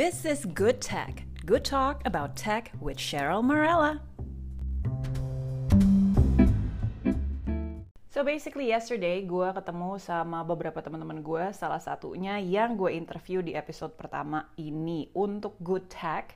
This is Good Tech. Good talk about tech with Cheryl Morella. So basically yesterday gue ketemu sama beberapa teman-teman gue, salah satunya yang gue interview di episode pertama ini untuk Good Tech,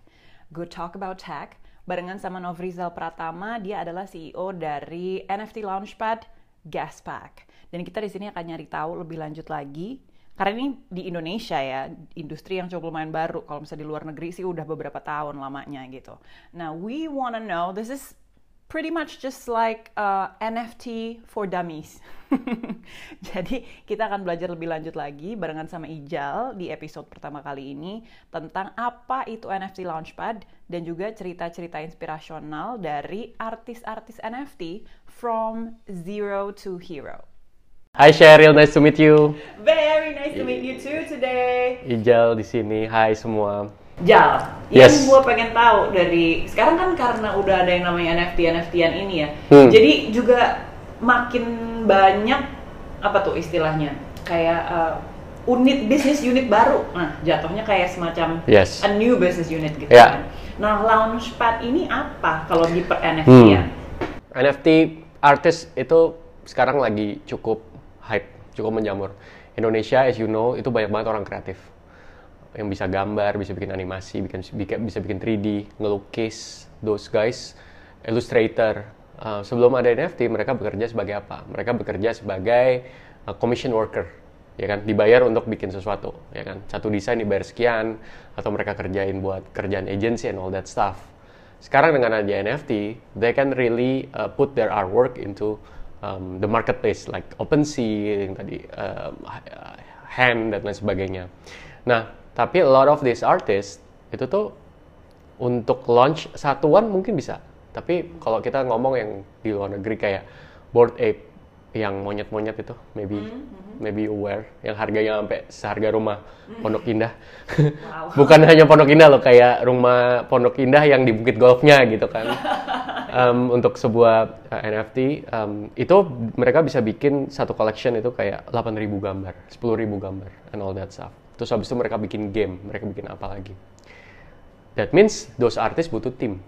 Good Talk About Tech, barengan sama Novrizal Pratama, dia adalah CEO dari NFT Launchpad Gaspack. Dan kita di sini akan nyari tahu lebih lanjut lagi karena ini di Indonesia ya industri yang cukup lumayan baru kalau misalnya di luar negeri sih udah beberapa tahun lamanya gitu. Nah we wanna know this is pretty much just like uh, NFT for dummies. Jadi kita akan belajar lebih lanjut lagi barengan sama Ijal di episode pertama kali ini tentang apa itu NFT Launchpad dan juga cerita-cerita inspirasional dari artis-artis NFT from zero to hero. Hai Cheryl, nice to meet you. Very nice to meet you too today. Ijal di sini. Hai semua. Jal, Yes. yang gue pengen tahu dari sekarang kan karena udah ada yang namanya NFT NFT-an ini ya, Hmm. jadi juga makin banyak apa tuh istilahnya kayak uh, unit bisnis unit baru. Nah, jatuhnya kayak semacam Yes. a new business unit gitu. Ya. kan. Nah, Launchpad ini apa kalau di per NFT Hmm. ya? NFT artis itu sekarang lagi cukup hype, cukup menjamur. Indonesia, as you know, itu banyak banget orang kreatif. Yang bisa gambar, bisa bikin animasi, bikin, bisa bikin 3D, ngelukis, those guys, illustrator. Uh, sebelum ada NFT, mereka bekerja sebagai apa? Mereka bekerja sebagai uh, commission worker, ya kan? Dibayar untuk bikin sesuatu, ya kan? Satu desain dibayar sekian, atau mereka kerjain buat kerjaan agency and all that stuff. Sekarang dengan ada NFT, they can really uh, put their artwork into um, the marketplace, like OpenSea yang tadi, um, Hand dan lain sebagainya. Nah, tapi a lot of these artists itu tuh untuk launch satuan mungkin bisa. Tapi kalau kita ngomong yang di luar negeri kayak Bored Ape yang monyet-monyet itu, maybe maybe you aware, yang harganya sampai seharga rumah Pondok Indah. Wow. Bukan hanya Pondok Indah loh, kayak rumah Pondok Indah yang di Bukit Golfnya gitu kan. Um, untuk sebuah uh, NFT um, itu mereka bisa bikin satu collection itu kayak 8.000 gambar, 10.000 gambar, and all that stuff. Terus habis itu mereka bikin game, mereka bikin apa lagi. That means those artists butuh tim,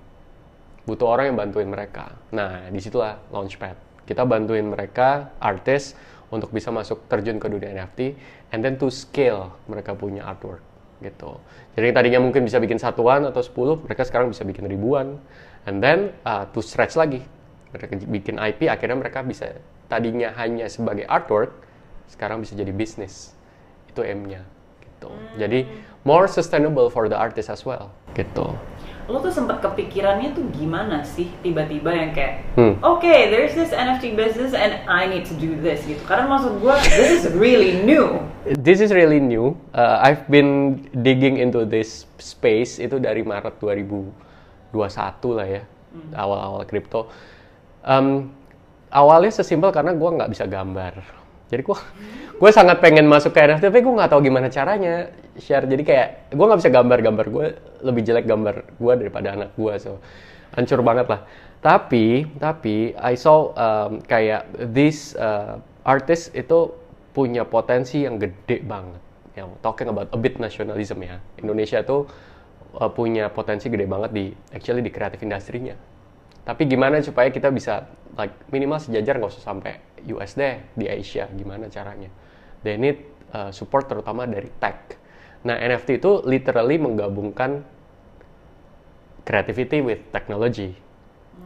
butuh orang yang bantuin mereka. Nah, di situlah Launchpad. Kita bantuin mereka, artis, untuk bisa masuk terjun ke dunia NFT, and then to scale mereka punya artwork, gitu. Jadi tadinya mungkin bisa bikin satuan atau 10, mereka sekarang bisa bikin ribuan, and then uh, to stretch lagi. Mereka bikin IP, akhirnya mereka bisa tadinya hanya sebagai artwork, sekarang bisa jadi bisnis. Itu M-nya, gitu. Jadi more sustainable for the artist as well, gitu. Lo tuh sempat kepikirannya tuh gimana sih tiba-tiba yang kayak Hmm. Oke, there's this NFT business and I need to do this gitu. Karena maksud gue, this is really new. This is really new. Uh, I've been digging into this space itu dari Maret 2021 lah ya, awal-awal kripto. Um, awalnya sesimpel karena gue nggak bisa gambar. Jadi gue gue sangat pengen masuk ke NFT, tapi gue nggak tahu gimana caranya share. Jadi kayak gue nggak bisa gambar-gambar gue lebih jelek gambar gue daripada anak gue, so hancur banget lah. Tapi tapi I saw um, kayak this uh, artist itu punya potensi yang gede banget. Yang talking about a bit nationalism ya. Indonesia tuh uh, punya potensi gede banget di actually di kreatif industrinya. Tapi gimana supaya kita bisa like minimal sejajar nggak usah sampai US deh di Asia gimana caranya? They need uh, support terutama dari tech. Nah NFT itu literally menggabungkan creativity with technology,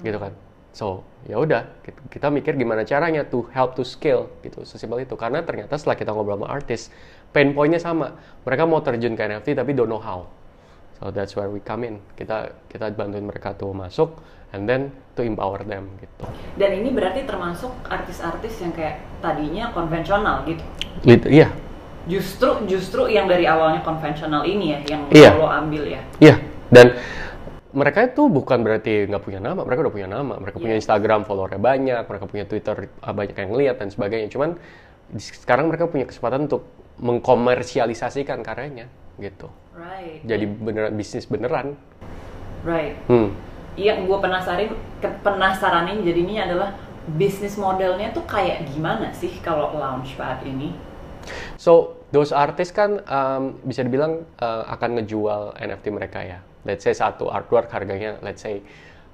gitu kan? So ya udah kita, kita mikir gimana caranya to help to scale gitu sesimpel itu karena ternyata setelah kita ngobrol sama artis pain pointnya sama mereka mau terjun ke NFT tapi don't know how so that's where we come in kita kita bantuin mereka tuh masuk and then to empower them gitu Dan ini berarti termasuk artis-artis yang kayak tadinya konvensional gitu. Iya Justru justru yang dari awalnya konvensional ini ya yang Iya. lo ambil ya. iya dan mereka itu bukan berarti nggak punya nama, mereka udah punya nama, mereka punya Iya. Instagram followernya banyak, mereka punya Twitter ah, banyak yang ngeliat dan sebagainya. Cuman sekarang mereka punya kesempatan untuk mengkomersialisasikan karyanya gitu. Right. Jadi beneran bisnis beneran. Right. Hmm. Yang gue penasarin ke- penasaranin jadinya adalah bisnis modelnya tuh kayak gimana sih kalau Launchpad ini? So those artists kan um, bisa dibilang uh, akan ngejual NFT mereka ya. Let's say satu artwork harganya let's say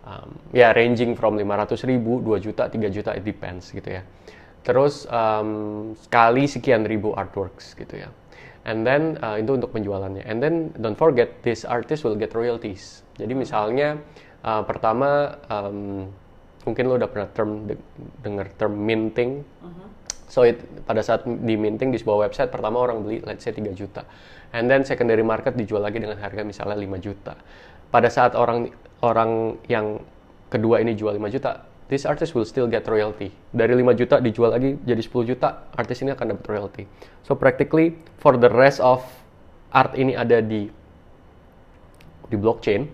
um, ya ranging from 500 ribu, 2 juta, 3 juta, it depends gitu ya. Terus um, sekali sekian ribu artworks gitu ya. And then uh, itu untuk penjualannya. And then don't forget this artist will get royalties. Jadi misalnya uh, pertama um, mungkin lo udah pernah term de dengar term minting. So it, pada saat di minting di sebuah website pertama orang beli let's say 3 juta. And then secondary market dijual lagi dengan harga misalnya 5 juta. Pada saat orang orang yang kedua ini jual 5 juta, this artist will still get royalty. Dari 5 juta dijual lagi jadi 10 juta, artis ini akan dapat royalty. So practically for the rest of art ini ada di di blockchain,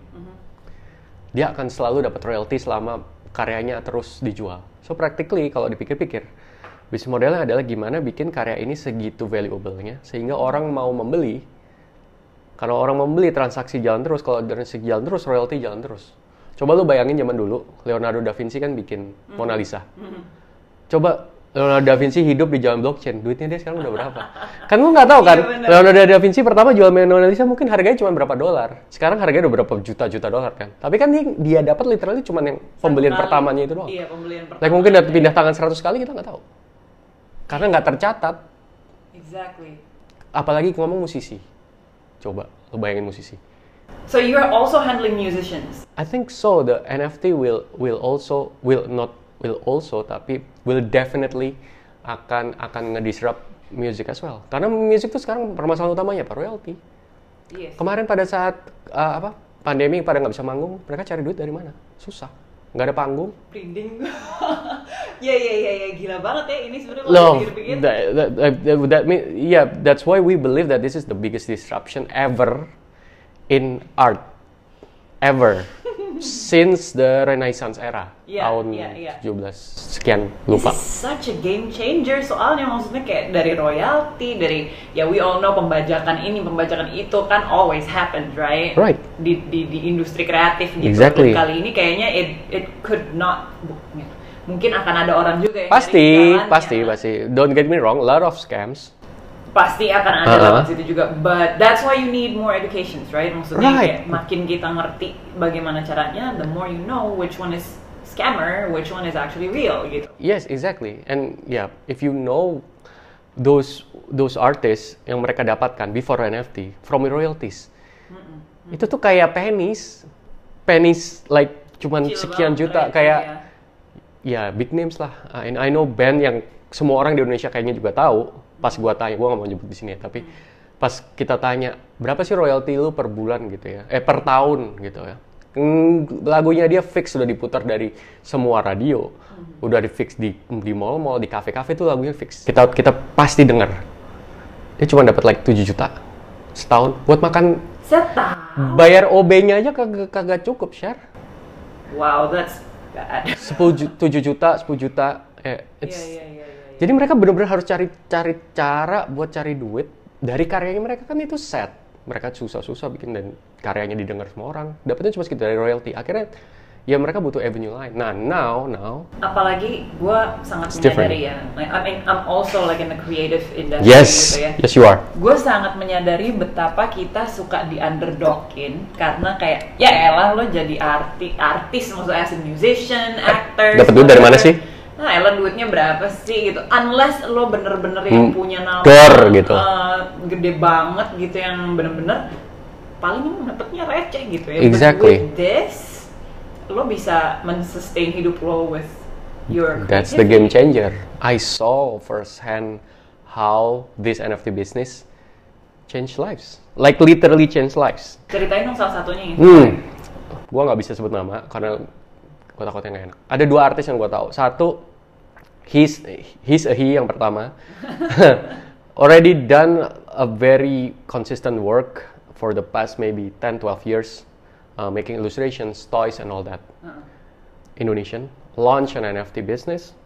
dia akan selalu dapat royalty selama karyanya terus dijual. So practically kalau dipikir-pikir, bisnis modelnya adalah gimana bikin karya ini segitu valuable-nya sehingga orang mau membeli. Kalau orang membeli transaksi jalan terus, kalau transaksi jalan terus, royalty jalan terus. Coba lu bayangin zaman dulu, Leonardo da Vinci kan bikin Mona Lisa. Coba Leonardo da Vinci hidup di zaman blockchain, duitnya dia sekarang udah berapa? kan lu nggak tahu kan, Iya. Leonardo da Vinci pertama jual Mona Lisa mungkin harganya cuma berapa dolar. Sekarang harganya udah berapa juta-juta dolar kan. Tapi kan dia, dia dapat literally cuma yang pembelian Satu kali. pertamanya itu doang. Iya, pembelian pertama. Like mungkin udah pindah tangan 100 kali kita nggak tahu. Karena nggak tercatat. Exactly. Apalagi ngomong musisi. Coba lo bayangin musisi. So you are also handling musicians. I think so. The NFT will will also will not will also tapi will definitely akan akan ngedisrupt music as well. Karena music tuh sekarang permasalahan utamanya apa? Royalty. Yes. Kemarin pada saat uh, apa pandemi pada nggak bisa manggung, mereka cari duit dari mana? Susah. Nggak ada panggung. Printing. ya ya ya ya gila banget ya ini sebenarnya kalau Loh, dipikir-pikir. that, that, that, that mean, yeah, that's why we believe that this is the biggest disruption ever in art, ever, since the Renaissance era, Iya, tahun iya, iya. 17 sekian This lupa. is such a game changer soalnya maksudnya kayak dari royalty, dari ya we all know pembajakan ini, pembajakan itu kan always happens, right? Right. Di, di, di industri kreatif gitu. Exactly. Dan kali ini kayaknya it it could not mungkin akan ada orang juga yang Pasti, pasti, pasti. Don't get me wrong, a lot of scams. Pasti akan ada Uh-uh. lewat situ juga but that's why you need more educations right maksudnya Right. kayak makin kita ngerti bagaimana caranya the more you know which one is scammer which one is actually real gitu Yes, exactly. And yeah, if you know those those artists yang mereka dapatkan before NFT from royalties, itu tuh kayak pennies, pennies like cuman Kecil sekian banget, juta right? kayak Iya. ya big names lah. Uh, And I know band yang semua orang di Indonesia kayaknya juga tahu. Pas gua tanya, gua nggak mau nyebut di sini ya, tapi pas kita tanya berapa sih royalti lu per bulan gitu ya, eh per tahun gitu ya. Hmm, lagunya dia fix sudah diputar dari semua radio, udah di fix di di mall-mall, di kafe-kafe tuh lagunya fix. Kita kita pasti denger. Dia cuma dapat like 7 juta setahun buat makan setahun bayar OB-nya aja kagak kagak cukup, share. wow that's bad 10 ju- 7 juta, 10 juta. Eh, it's- iya iya iya Jadi mereka benar-benar harus cari cari cara buat cari duit dari karyanya mereka kan itu set. Mereka susah-susah bikin dan karyanya didengar semua orang. Dapatnya cuma segitu dari royalty. Akhirnya ya mereka butuh avenue lain. Nah, now now apalagi gue sangat menyadari ya like, I mean I'm also like in the creative industry yes, gitu ya yes you are. gue sangat menyadari betapa kita suka di underdogin karena kayak ya elah lo jadi arti artis maksudnya as a musician actor dapat duit dari mana sih? Nah elah duitnya berapa sih gitu unless lo bener-bener yang Hmm, punya nama gor gitu. eh, gede banget gitu yang bener-bener paling dapetnya receh gitu ya But Exactly. with this lo bisa men-sustain hidup lo with your That's the game changer. I saw firsthand how this NFT business change lives. Like literally change lives. ceritain dong salah satunya ya. Hmm. Gua nggak bisa sebut nama karena gua takutnya nggak enak. Ada dua artis yang gua tahu. Satu, he's he's a he yang pertama. Already done a very consistent work for the past maybe 10 12 years uh, making illustrations, toys and all that. Indonesian launch an NFT business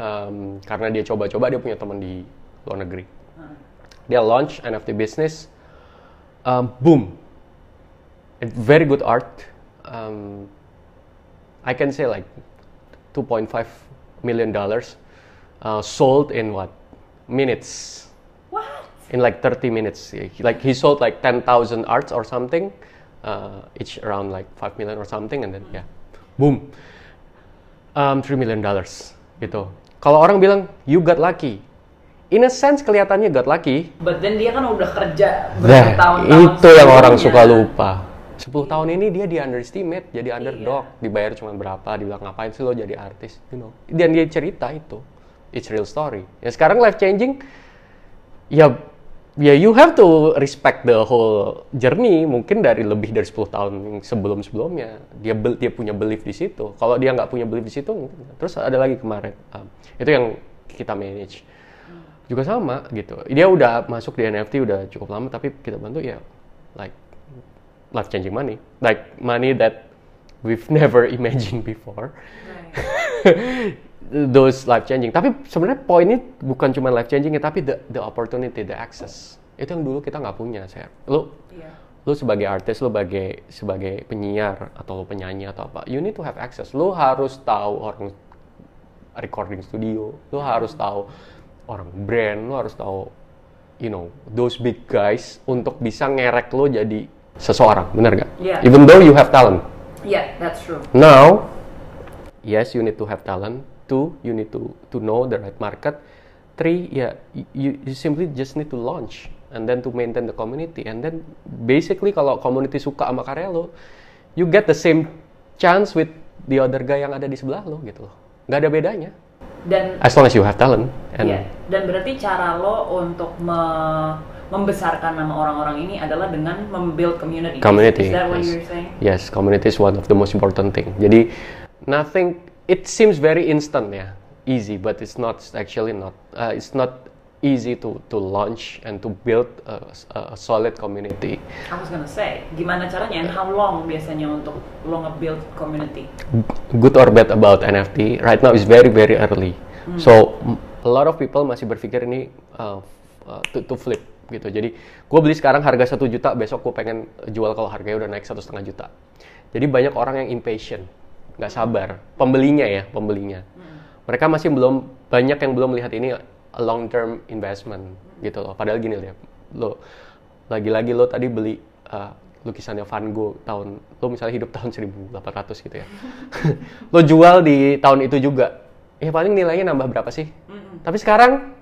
um, karena dia coba-coba dia punya teman di luar negeri. Dia launch NFT business, um, boom, It's very good art. Um, I can say like 2.5 million dollars uh, sold in what minutes, in like 30 minutes. Like he sold like 10,000 arts or something, uh, each around like 5 million or something, and then yeah, boom, um, 3 million dollars gitu. Kalau orang bilang you got lucky, in a sense kelihatannya got lucky. But then dia kan udah kerja Nah, bertahun-tahun. itu yang orang suka lupa. 10 tahun ini dia di underestimate, jadi underdog, dibayar cuma berapa, dibilang ngapain sih lo jadi artis, you know. Dan dia cerita itu, it's real story. Ya sekarang life changing, ya ya you have to respect the whole journey. Mungkin dari lebih dari 10 tahun sebelum sebelumnya dia bel- dia punya belief di situ. Kalau dia nggak punya belief di situ, terus ada lagi kemarin, um, itu yang kita manage juga sama gitu. Dia udah masuk di NFT udah cukup lama tapi kita bantu ya like life changing money, like money that we've never imagined before. Those life changing. Tapi sebenarnya poinnya bukan cuma life changing ya, tapi the the opportunity, the access. Itu yang dulu kita nggak punya, saya. Lu Iya. lu sebagai artis, lu sebagai sebagai penyiar atau penyanyi atau apa, you need to have access. Lu harus tahu orang recording studio, lu harus tahu orang brand, lu harus tahu you know those big guys untuk bisa ngerek lu jadi seseorang, bener gak? Iya. Even though you have talent. Yeah, that's true. Now, yes, you need to have talent. Two, you need to to know the right market. Three, yeah, you, you simply just need to launch and then to maintain the community. And then basically kalau community suka sama karya lo, you get the same chance with the other guy yang ada di sebelah lo gitu loh. Nggak ada bedanya. Dan As long as you have talent. And Iya, dan berarti cara lo untuk me- membesarkan nama orang-orang ini adalah dengan membuild community. community. Is that what yes. you're saying? Yes, community is one of the most important thing. Jadi nothing. It seems very instant ya, easy, but it's not actually not. Uh, it's not easy to to launch and to build a, a solid community. I was gonna say, gimana caranya and how long biasanya untuk lo nge-build community? Good or bad about NFT right now is very very early. So m- a lot of people masih berpikir ini uh, uh, to, to flip gitu. Jadi gue beli sekarang harga satu juta, besok gue pengen jual kalau harganya udah naik satu setengah juta. Jadi banyak orang yang impatient, nggak sabar. Pembelinya ya, pembelinya. Mereka masih belum banyak yang belum melihat ini a long term investment gitu loh. Padahal gini loh, lo lagi-lagi lo tadi beli uh, lukisannya Van Gogh tahun lo misalnya hidup tahun 1800 gitu ya. lo jual di tahun itu juga. Ya paling nilainya nambah berapa sih? Tapi sekarang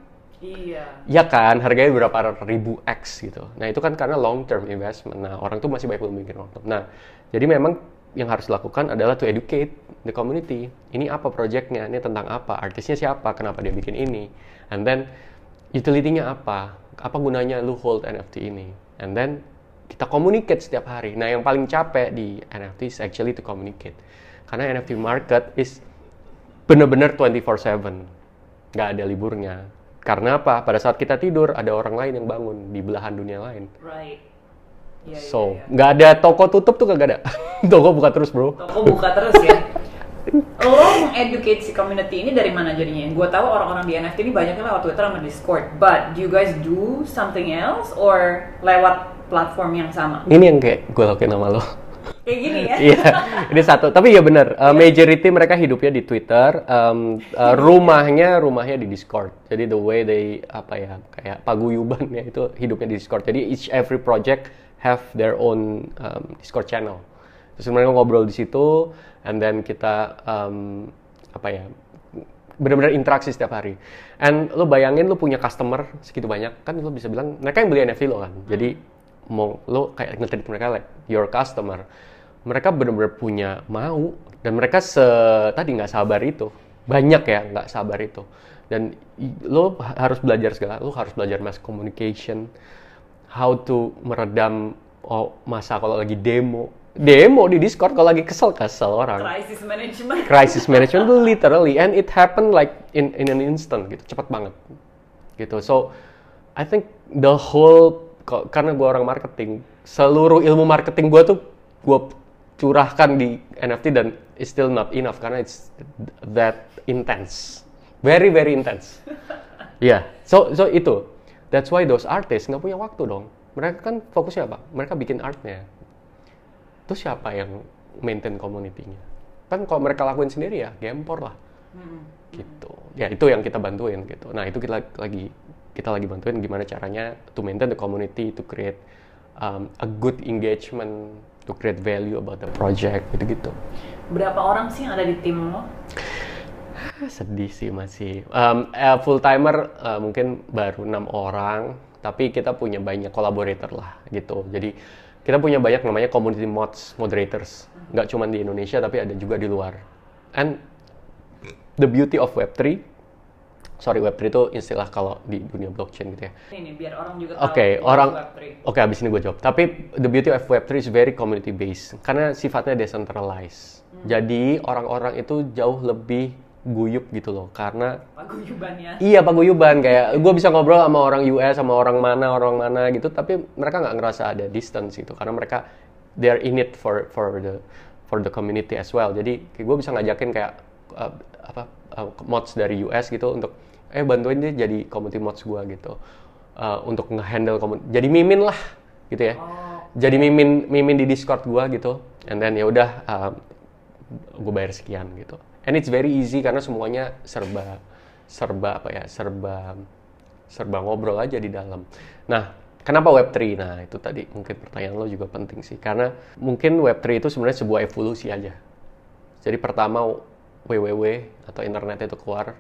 Iya. ya kan harganya berapa ribu X gitu. Nah itu kan karena long term investment. Nah orang tuh masih banyak belum mikir long term. Nah jadi memang yang harus dilakukan adalah to educate the community. Ini apa projectnya? Ini tentang apa? Artisnya siapa? Kenapa dia bikin ini? And then utility-nya apa? Apa gunanya lu hold NFT ini? And then kita communicate setiap hari. Nah yang paling capek di NFT is actually to communicate. Karena NFT market is bener-bener 24/7 nggak ada liburnya karena apa pada saat kita tidur ada orang lain yang bangun di belahan dunia lain Right. Iya, iya, so iya. nggak ada toko tutup tuh kagak ada toko buka terus bro Toko buka terus ya. Lo mengeducate si community ini dari mana jadinya? Gue tahu orang-orang di NFT ini banyaknya lewat Twitter sama Discord. But do you guys do something else or lewat platform yang sama? ini yang kayak gue lakuin sama lo Kayak gini ya? Iya, ini satu. Tapi ya benar, uh, majority mereka hidupnya di Twitter, um, uh, rumahnya rumahnya di Discord. Jadi the way they apa ya kayak paguyubannya itu hidupnya di Discord. Jadi each every project have their own um, Discord channel. Terus mereka ngobrol di situ, and then kita um, apa ya benar-benar interaksi setiap hari. And lo bayangin lo punya customer segitu banyak, kan lo bisa bilang mereka yang beli NFT lo kan. Jadi mau lo kayak nge mereka like your customer. Mereka benar-benar punya mau dan mereka se tadi nggak sabar itu. Banyak ya nggak sabar itu. Dan lo ha- harus belajar segala, lo harus belajar mass communication, how to meredam oh, masa kalau lagi demo. Demo di Discord kalau lagi kesel-kesel orang Crisis management. crisis management tuh literally and it happened like in in an instant gitu cepat banget gitu so I think the whole karena gue orang marketing seluruh ilmu marketing gue tuh gue curahkan di NFT dan it's still not enough karena it's that intense very very intense yeah so so itu that's why those artists nggak punya waktu dong mereka kan fokusnya apa mereka bikin artnya terus siapa yang maintain community-nya? Kan kalau mereka lakuin sendiri ya, gempor lah. Gitu. Ya itu yang kita bantuin gitu. Nah itu kita lagi kita lagi bantuin gimana caranya to maintain the community, to create um, a good engagement, to create value about the project gitu-gitu. Berapa orang sih yang ada di tim lo? Sedih sih masih. Um, uh, full timer uh, mungkin baru enam orang, tapi kita punya banyak collaborator lah gitu. Jadi kita punya banyak namanya community mods, moderators. Nggak cuma di Indonesia tapi ada juga di luar. And the beauty of Web3, sorry Web3 itu istilah kalau di dunia blockchain gitu ya. Ini biar orang juga Oke, okay, orang Oke, okay, abis ini gue jawab. Tapi the beauty of Web3 is very community based karena sifatnya decentralized. Hmm. Jadi orang-orang itu jauh lebih guyup gitu loh karena paguyubannya iya paguyuban kayak gue bisa ngobrol sama orang US sama orang mana orang mana gitu tapi mereka nggak ngerasa ada distance gitu karena mereka they are in it for for the for the community as well jadi gue bisa ngajakin kayak uh, apa uh, mods dari US gitu untuk eh bantuin dia jadi community mods gue gitu. Uh, untuk ngehandle komunitas jadi mimin lah gitu ya. Oh. jadi mimin mimin di Discord gue gitu. And then ya udah uh, gue bayar sekian gitu. And it's very easy karena semuanya serba serba apa ya serba serba ngobrol aja di dalam. Nah kenapa Web3 nah itu tadi mungkin pertanyaan lo juga penting sih. Karena mungkin Web3 itu sebenarnya sebuah evolusi aja. Jadi pertama www atau internet itu keluar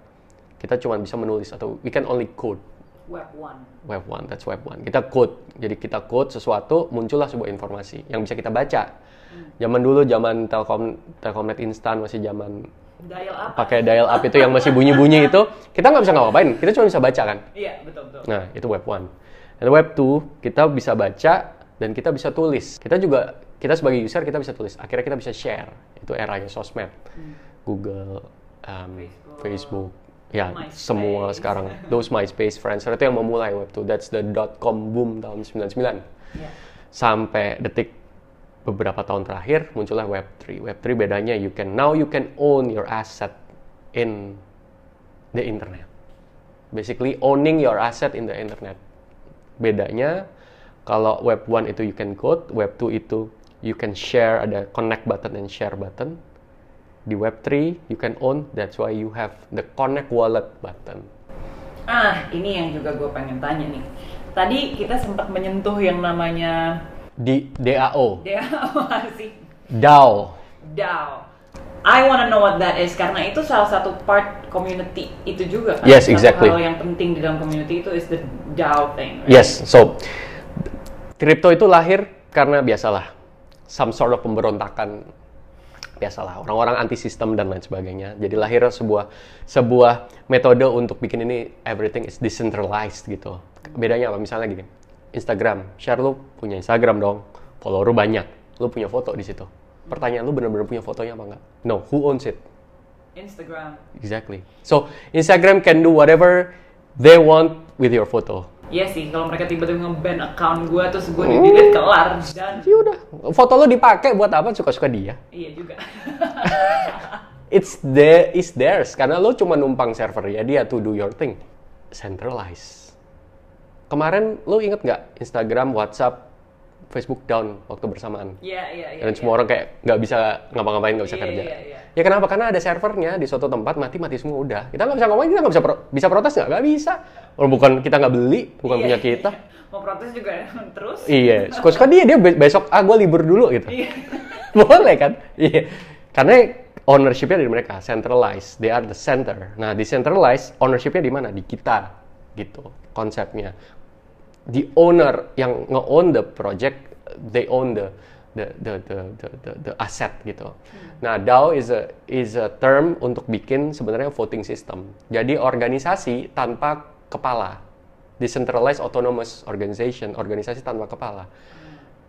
kita cuma bisa menulis atau we can only code Web 1. Web 1, that's Web 1. Kita code. Jadi kita code sesuatu, muncullah sebuah informasi yang bisa kita baca. Hmm. Zaman dulu, zaman Telkom, Telkomnet instan, masih zaman dial up pakai dial up itu yang masih bunyi-bunyi itu kita nggak bisa ngapain kita cuma bisa baca kan iya betul betul nah itu web 1 dan web 2 kita bisa baca dan kita bisa tulis kita juga kita sebagai user kita bisa tulis akhirnya kita bisa share itu eranya sosmed hmm. Google um, Facebook, Facebook ya MySpace. semua sekarang those MySpace Friendster itu yang memulai web 2 that's the dot com boom tahun 99 yeah. sampai detik beberapa tahun terakhir muncullah Web3. Web3 bedanya you can now you can own your asset in the internet. Basically owning your asset in the internet. Bedanya kalau Web 1 itu you can code, Web 2 itu you can share ada connect button and share button. Di Web 3 you can own, that's why you have the connect wallet button. Ah, ini yang juga gue pengen tanya nih. Tadi kita sempat menyentuh yang namanya di DAO. DAO sih? DAO. DAO. I wanna know what that is karena itu salah satu part community itu juga kan. Yes, exactly. Hal yang penting di dalam community itu is the DAO thing. Right? Yes, so crypto itu lahir karena biasalah some sort of pemberontakan biasalah orang-orang anti sistem dan lain sebagainya. Jadi lahir sebuah sebuah metode untuk bikin ini everything is decentralized gitu. Bedanya apa? Misalnya gini, Instagram, share lu punya Instagram dong, follower lu banyak, lu punya foto di situ. Pertanyaan lu bener-bener punya fotonya apa enggak? No, who owns it? Instagram. Exactly. So Instagram can do whatever they want with your photo. Iya sih, kalau mereka tiba-tiba nge-ban account gue terus gue di delete kelar dan. Ya udah, foto lo dipakai buat apa? Suka-suka dia. Iya juga. It's the is theirs karena lo cuma numpang server ya dia to do your thing. Centralize kemarin lu inget nggak Instagram, WhatsApp, Facebook down waktu bersamaan? Iya, iya, iya. Dan semua ya. orang kayak nggak bisa ngapa-ngapain, nggak bisa yeah, kerja. Yeah, yeah. Ya kenapa? Karena ada servernya di suatu tempat mati-mati semua udah. Kita nggak bisa ngomongin, kita nggak bisa pro bisa protes nggak? Nggak bisa. Orang bukan kita nggak beli, bukan yeah, punya kita. Mau protes juga terus? Iya, suka-suka dia dia besok ah gue libur dulu gitu. Iya. Boleh kan? Iya. Karena ownershipnya dari mereka, centralized. They are the center. Nah, decentralized, ownershipnya di mana? Di kita, gitu konsepnya the owner yang nge-own the project, they own the the the the the, the, the asset gitu. Hmm. Nah, DAO is a is a term untuk bikin sebenarnya voting system. Jadi organisasi tanpa kepala. Decentralized autonomous organization, organisasi tanpa kepala.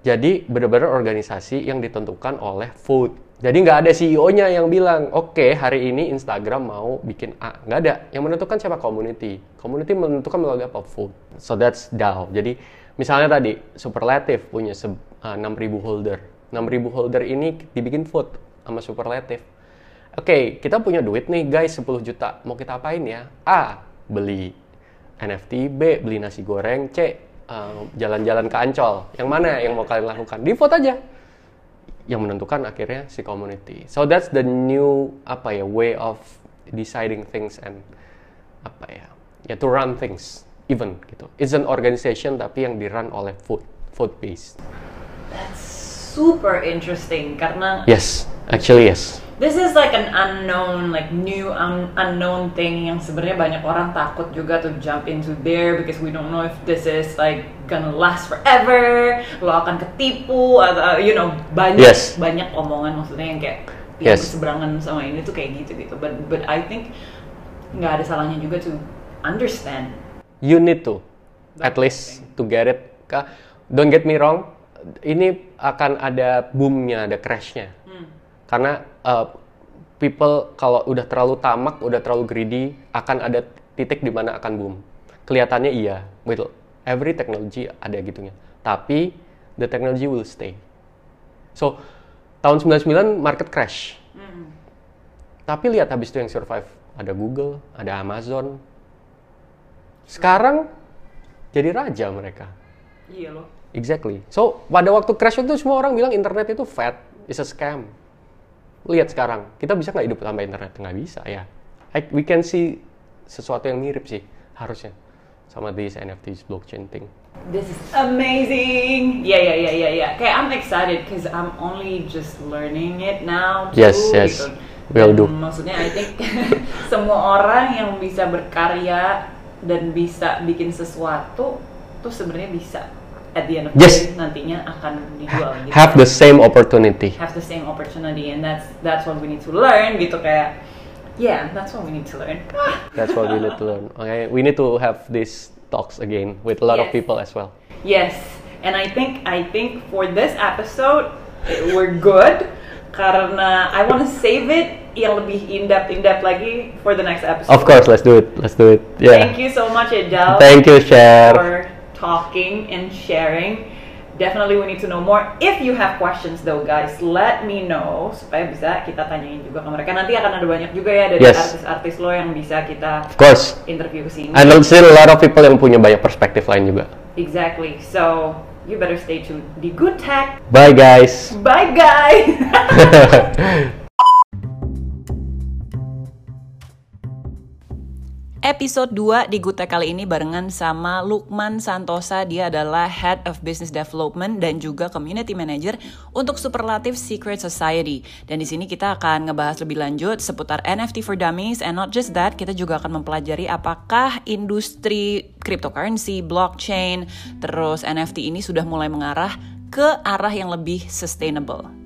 Jadi benar-benar organisasi yang ditentukan oleh vote jadi nggak ada CEO-nya yang bilang, oke okay, hari ini Instagram mau bikin A. Nggak ada. Yang menentukan siapa community. Community menentukan melalui apa? Vote. So that's DAO. Jadi misalnya tadi Superlative punya uh, 6.000 holder. 6.000 holder ini dibikin vote sama Superlative. Oke, okay, kita punya duit nih guys 10 juta. Mau kita apain ya? A. Beli NFT. B. Beli nasi goreng. C. Uh, jalan-jalan uh, ke Ancol. Yang mana yang mau kalian lakukan? Di vote aja yang menentukan akhirnya si community. So that's the new apa ya way of deciding things and apa ya ya to run things event gitu. It's an organization tapi yang di run oleh food food based. That's super interesting karena Yes, actually yes. this is like an unknown, like new un unknown thing yang sebenarnya banyak orang takut juga to jump into there because we don't know if this is like gonna last forever, lo akan ketipu atau you know banyak Yes. banyak omongan maksudnya yang kayak yang Yes. berseberangan sama ini tuh kayak gitu gitu. But but I think nggak ada salahnya juga to understand. You need to at least to get it. Don't get me wrong, ini akan ada boomnya, ada crashnya. Karena uh, people kalau udah terlalu tamak, udah terlalu greedy, akan ada titik di mana akan boom. Kelihatannya iya, with every technology ada gitunya. Tapi the technology will stay. So tahun 99 market crash. Tapi lihat habis itu yang survive, ada Google, ada Amazon. Sekarang jadi raja mereka. Iya loh. Exactly. So, pada waktu crash itu semua orang bilang internet itu fat, is a scam. Lihat sekarang, kita bisa nggak hidup tanpa internet? Nggak bisa, ya. I- we can see sesuatu yang mirip sih, harusnya. Sama these NFTs, blockchain thing. This is amazing. Yeah, yeah, yeah, yeah, yeah. Kayak I'm excited because I'm only just learning it now. Too, Yes, yes. Gitu. Dan do. Maksudnya, I think semua orang yang bisa berkarya dan bisa bikin sesuatu tuh sebenarnya bisa at the end of the Yes. day nantinya akan dijual gitu. Have the same opportunity. have the same opportunity and that's that's what we need to learn gitu kayak yeah that's what we need to learn That's what we need to learn. Okay, we need to have these talks again with a lot of Yes. people as well. Yes, and I think I think for this episode we're good karena I want to save it yang lebih in depth in depth lagi for the next episode. Of course, let's do it. Let's do it. Yeah. Thank you so much, Ejal. Thank you, Cher. Talking and sharing. Definitely we need to know more. If you have questions though guys, let me know supaya bisa kita tanyain juga ke mereka. Nanti akan ada banyak juga ya dari Yes. artis-artis lo yang bisa kita Of course. interview ke sini. And still a lot of people yang punya banyak perspektif lain juga. Exactly. So you better stay tuned. The Good Tech. Bye guys. Bye guys. Episode 2 di Gute kali ini barengan sama Lukman Santosa. Dia adalah Head of Business Development dan juga Community Manager untuk Superlative Secret Society. Dan di sini kita akan ngebahas lebih lanjut seputar NFT for Dummies and not just that, kita juga akan mempelajari apakah industri cryptocurrency, blockchain, terus NFT ini sudah mulai mengarah ke arah yang lebih sustainable.